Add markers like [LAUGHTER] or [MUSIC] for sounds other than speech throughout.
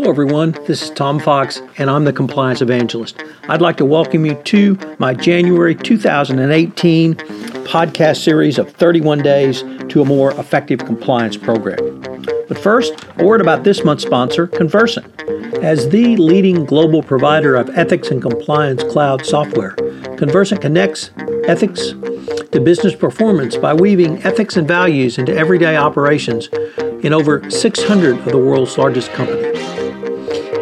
Hello, everyone. This is Tom Fox, and I'm the Compliance Evangelist. I'd like to welcome you to my January 2018 podcast series of 31 Days to a More Effective Compliance Program. But first, a word about this month's sponsor, Convercent. As the leading global provider of ethics and compliance cloud software, Convercent connects ethics to business performance by weaving ethics and values into everyday operations in over 600 of the world's largest companies.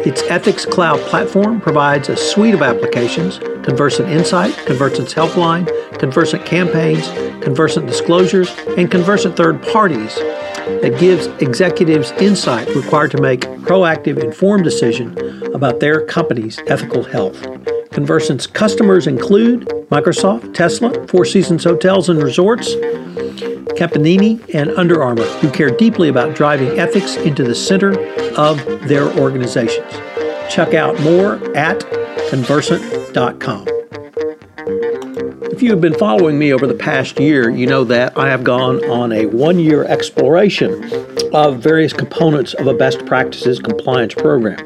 Its Ethics Cloud platform provides a suite of applications Convercent Insight, Convercent's Helpline, Convercent Campaigns, Convercent Disclosures, and Convercent Third Parties that gives executives insight required to make proactive, informed decision about their company's ethical health. Convercent's customers include Microsoft, Tesla, Four Seasons Hotels and Resorts, Campanini, and Under Armour, who care deeply about driving ethics into the center of their organizations. Check out more at convercent.com. If you have been following me over the past year, you know that I have gone on a one year exploration of various components of a best practices compliance program.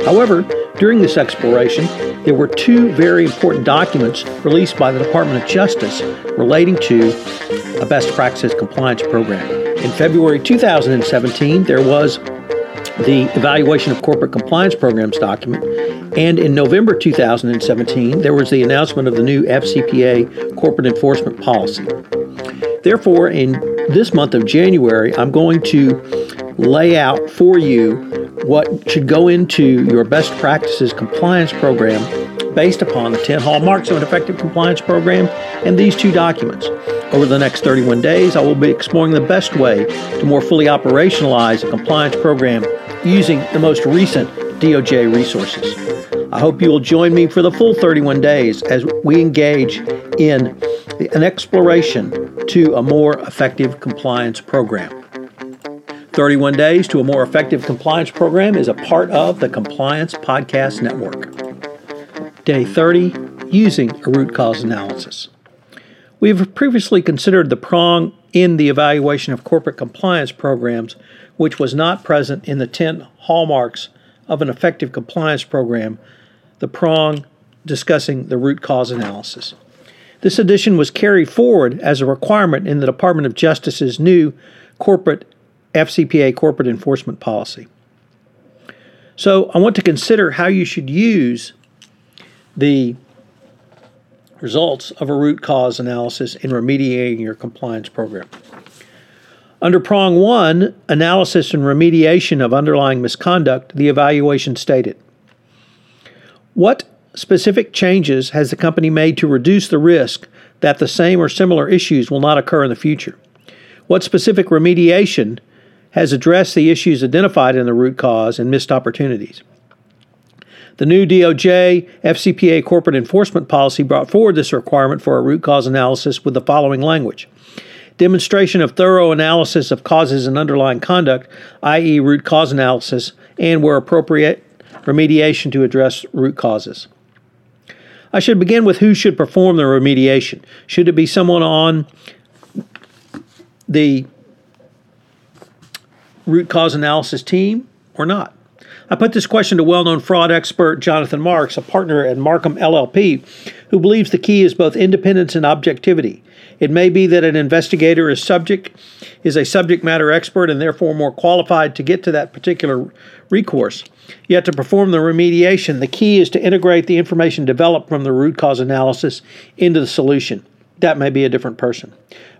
However, during this exploration, there were two very important documents released by the Department of Justice relating to a best practices compliance program. In February 2017, there was the Evaluation of Corporate Compliance Programs document, and in November 2017, there was the announcement of the new FCPA corporate enforcement policy. Therefore, in this month of January, I'm going to lay out for you what should go into your best practices compliance program based upon the 10 hallmarks of an effective compliance program and these two documents. Over the next 31 days, I will be exploring the best way to more fully operationalize a compliance program using the most recent DOJ resources. I hope you will join me for the full 31 days as we engage in an exploration to a more effective compliance program. 31 Days to a More Effective Compliance Program is a part of the Compliance Podcast Network. Day 30 Using a Root Cause Analysis. We have previously considered the prong in the evaluation of corporate compliance programs, which was not present in the 10 hallmarks of an effective compliance program, the prong discussing the root cause analysis. This addition was carried forward as a requirement in the Department of Justice's new corporate FCPA corporate enforcement policy. So I want to consider how you should use the results of a root cause analysis in remediating your compliance program. Under prong one, analysis and remediation of underlying misconduct, the evaluation stated What specific changes has the company made to reduce the risk that the same or similar issues will not occur in the future? What specific remediation has addressed the issues identified in the root cause and missed opportunities. The new DOJ FCPA corporate enforcement policy brought forward this requirement for a root cause analysis with the following language demonstration of thorough analysis of causes and underlying conduct, i.e., root cause analysis, and where appropriate, remediation to address root causes. I should begin with who should perform the remediation. Should it be someone on the root cause analysis team or not? I put this question to well known fraud expert Jonathan Marks, a partner at Marcum LLP, who believes the key is both independence and objectivity. It may be that an investigator is subject is a subject matter expert and therefore more qualified to get to that particular recourse. Yet to perform the remediation, the key is to integrate the information developed from the root cause analysis into the solution. That may be a different person.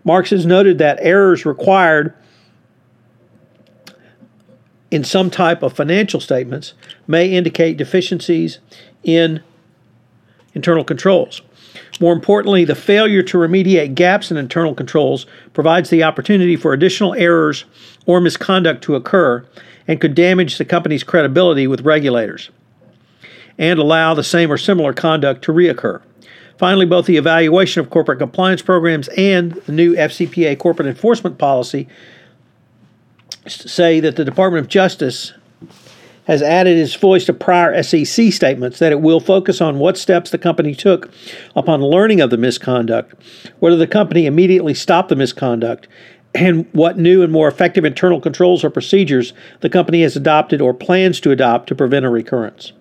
Marks has noted that errors required in some type of financial statements may indicate deficiencies in internal controls. More importantly, the failure to remediate gaps in internal controls provides the opportunity for additional errors or misconduct to occur and could damage the company's credibility with regulators and allow the same or similar conduct to reoccur. Finally, both the evaluation of corporate compliance programs and the new FCPA corporate enforcement policy say that the Department of Justice has added its voice to prior SEC statements that it will focus on what steps the company took upon learning of the misconduct, whether the company immediately stopped the misconduct, and what new and more effective internal controls or procedures the company has adopted or plans to adopt to prevent a recurrence.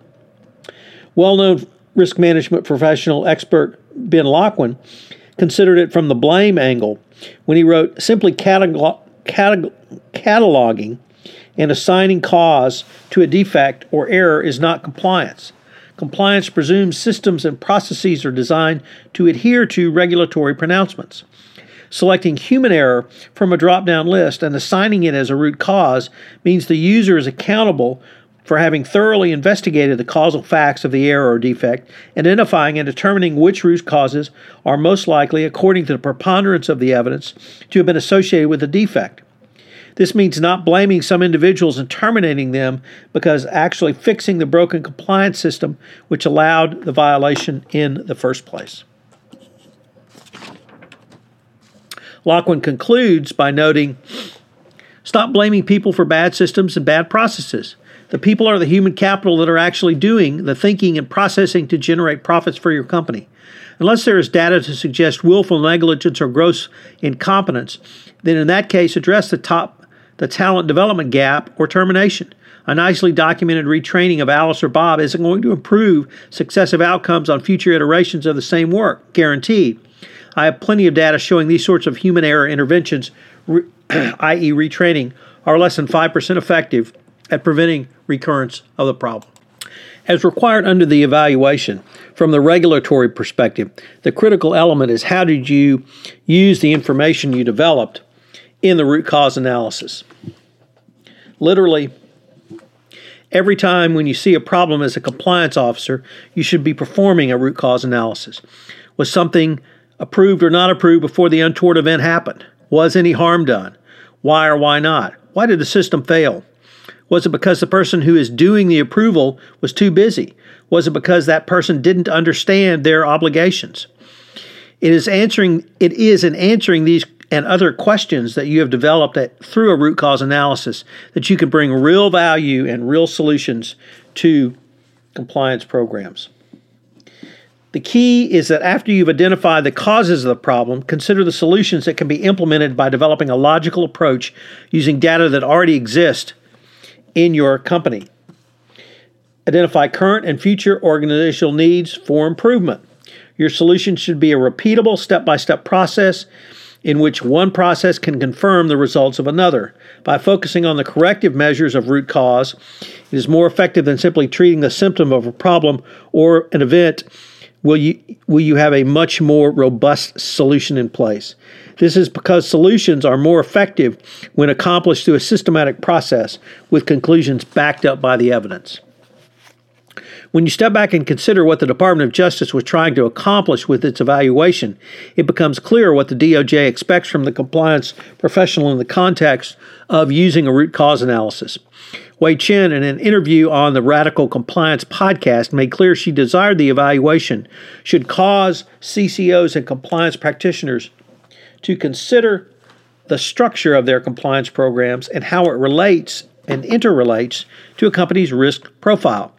Well known risk management professional expert Ben Locwin considered it from the blame angle when he wrote simply catalog- catalog- cataloging and assigning cause to a defect or error is not compliance. Compliance presumes systems and processes are designed to adhere to regulatory pronouncements. Selecting human error from a drop down list and assigning it as a root cause means the user is accountable for having thoroughly investigated the causal facts of the error or defect, identifying and determining which root causes are most likely, according to the preponderance of the evidence, to have been associated with the defect. This means not blaming some individuals and terminating them because actually fixing the broken compliance system which allowed the violation in the first place. Locwin concludes by noting stop blaming people for bad systems and bad processes. The people are the human capital that are actually doing the thinking and processing to generate profits for your company. Unless there is data to suggest willful negligence or gross incompetence, then in that case address the top the talent development gap or termination. A nicely documented retraining of Alice or Bob isn't going to improve successive outcomes on future iterations of the same work, guaranteed. I have plenty of data showing these sorts of human error interventions, re- [CLEARS THROAT] i.e., retraining, are less than 5% effective at preventing recurrence of the problem. As required under the evaluation, from the regulatory perspective, the critical element is how did you use the information you developed in the root cause analysis? Literally, every time when you see a problem as a compliance officer, you should be performing a root cause analysis. Was something approved or not approved before the untoward event happened? Was any harm done? Why or why not? Why did the system fail? Was it because the person who is doing the approval was too busy? Was it because that person didn't understand their obligations? It is answering it is in answering these and other questions that you have developed at, through a root cause analysis that you can bring real value and real solutions to compliance programs. The key is that after you've identified the causes of the problem, consider the solutions that can be implemented by developing a logical approach using data that already exist in your company. Identify current and future organizational needs for improvement. Your solution should be a repeatable step by step process in which one process can confirm the results of another. By focusing on the corrective measures of root cause, it is more effective than simply treating the symptom of a problem or an event will you will you have a much more robust solution in place. This is because solutions are more effective when accomplished through a systematic process with conclusions backed up by the evidence. When you step back and consider what the Department of Justice was trying to accomplish with its evaluation, it becomes clear what the DOJ expects from the compliance professional in the context of using a root cause analysis. Hui Chen, in an interview on the Radical Compliance podcast, made clear she desired the evaluation should cause CCOs and compliance practitioners to consider the structure of their compliance programs and how it relates and interrelates to a company's risk profile.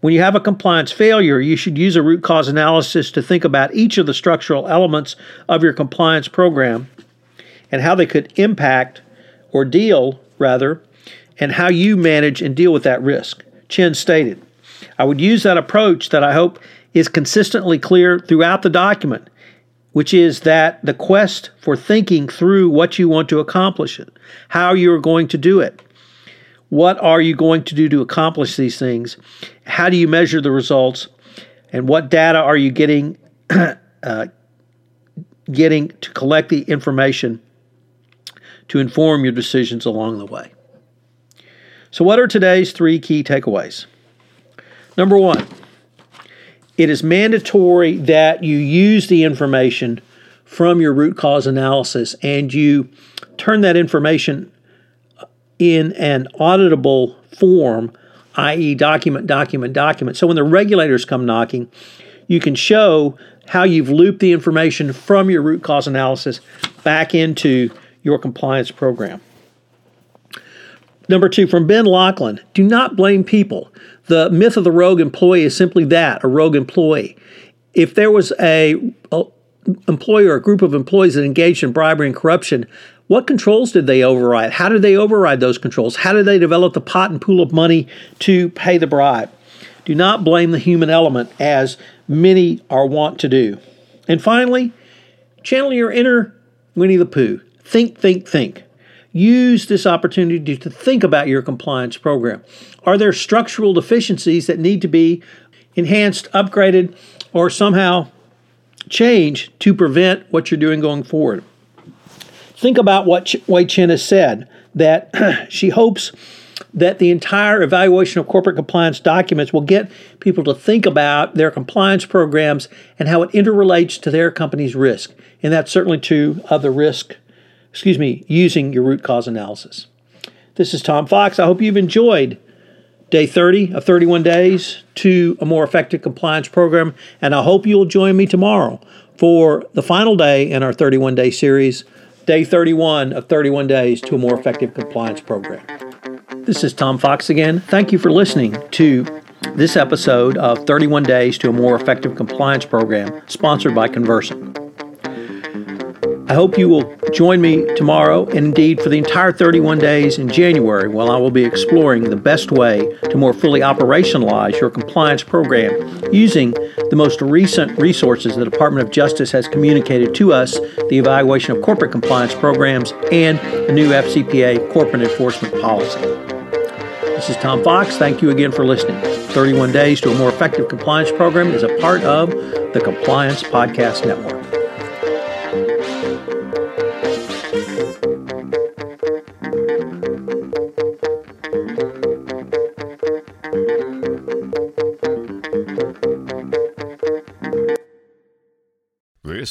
When you have a compliance failure, you should use a root cause analysis to think about each of the structural elements of your compliance program and how they could impact or deal, rather, and how you manage and deal with that risk. Chen stated, I would use that approach that I hope is consistently clear throughout the document, which is that the quest for thinking through what you want to accomplish it, how you're going to do it. What are you going to do to accomplish these things? How do you measure the results? And what data are you getting [CLEARS THROAT] uh, getting to collect the information to inform your decisions along the way? So, what are today's three key takeaways? Number one, it is mandatory that you use the information from your root cause analysis and you turn that information in an auditable form, i.e., document, document, document. So when the regulators come knocking, you can show how you've looped the information from your root cause analysis back into your compliance program. Number two, from Ben Locwin do not blame people. The myth of the rogue employee is simply that a rogue employee. If there was a, a employer or a group of employees that engaged in bribery and corruption, What controls did they override? How did they override those controls? How did they develop the pot and pool of money to pay the bribe? Do not blame the human element as many are wont to do. And finally, channel your inner Winnie the Pooh. Think, think, think. Use this opportunity to think about your compliance program. Are there structural deficiencies that need to be enhanced, upgraded, or somehow changed to prevent what you're doing going forward? Think about what Hui Chen has said that [CLEARS THROAT] she hopes that the entire evaluation of corporate compliance documents will get people to think about their compliance programs and how it interrelates to their company's risk. And that's certainly true of the risk excuse me, using your root cause analysis. This is Tom Fox. I hope you've enjoyed day 30 of 31 days to a more effective compliance program, and I hope you'll join me tomorrow for the final day in our 31 day series, day 31 of 31 days to a more effective compliance program. This is Tom Fox again. Thank you for listening to this episode of 31 Days to a More Effective Compliance Program, sponsored by Convercent. I hope you will join me tomorrow and indeed for the entire 31 days in January while I will be exploring the best way to more fully operationalize your compliance program using the most recent resources the Department of Justice has communicated to us the evaluation of corporate compliance programs and the new FCPA corporate enforcement policy. This is Tom Fox. Thank you again for listening. 31 Days to a More Effective Compliance Program is a part of the Compliance Podcast Network.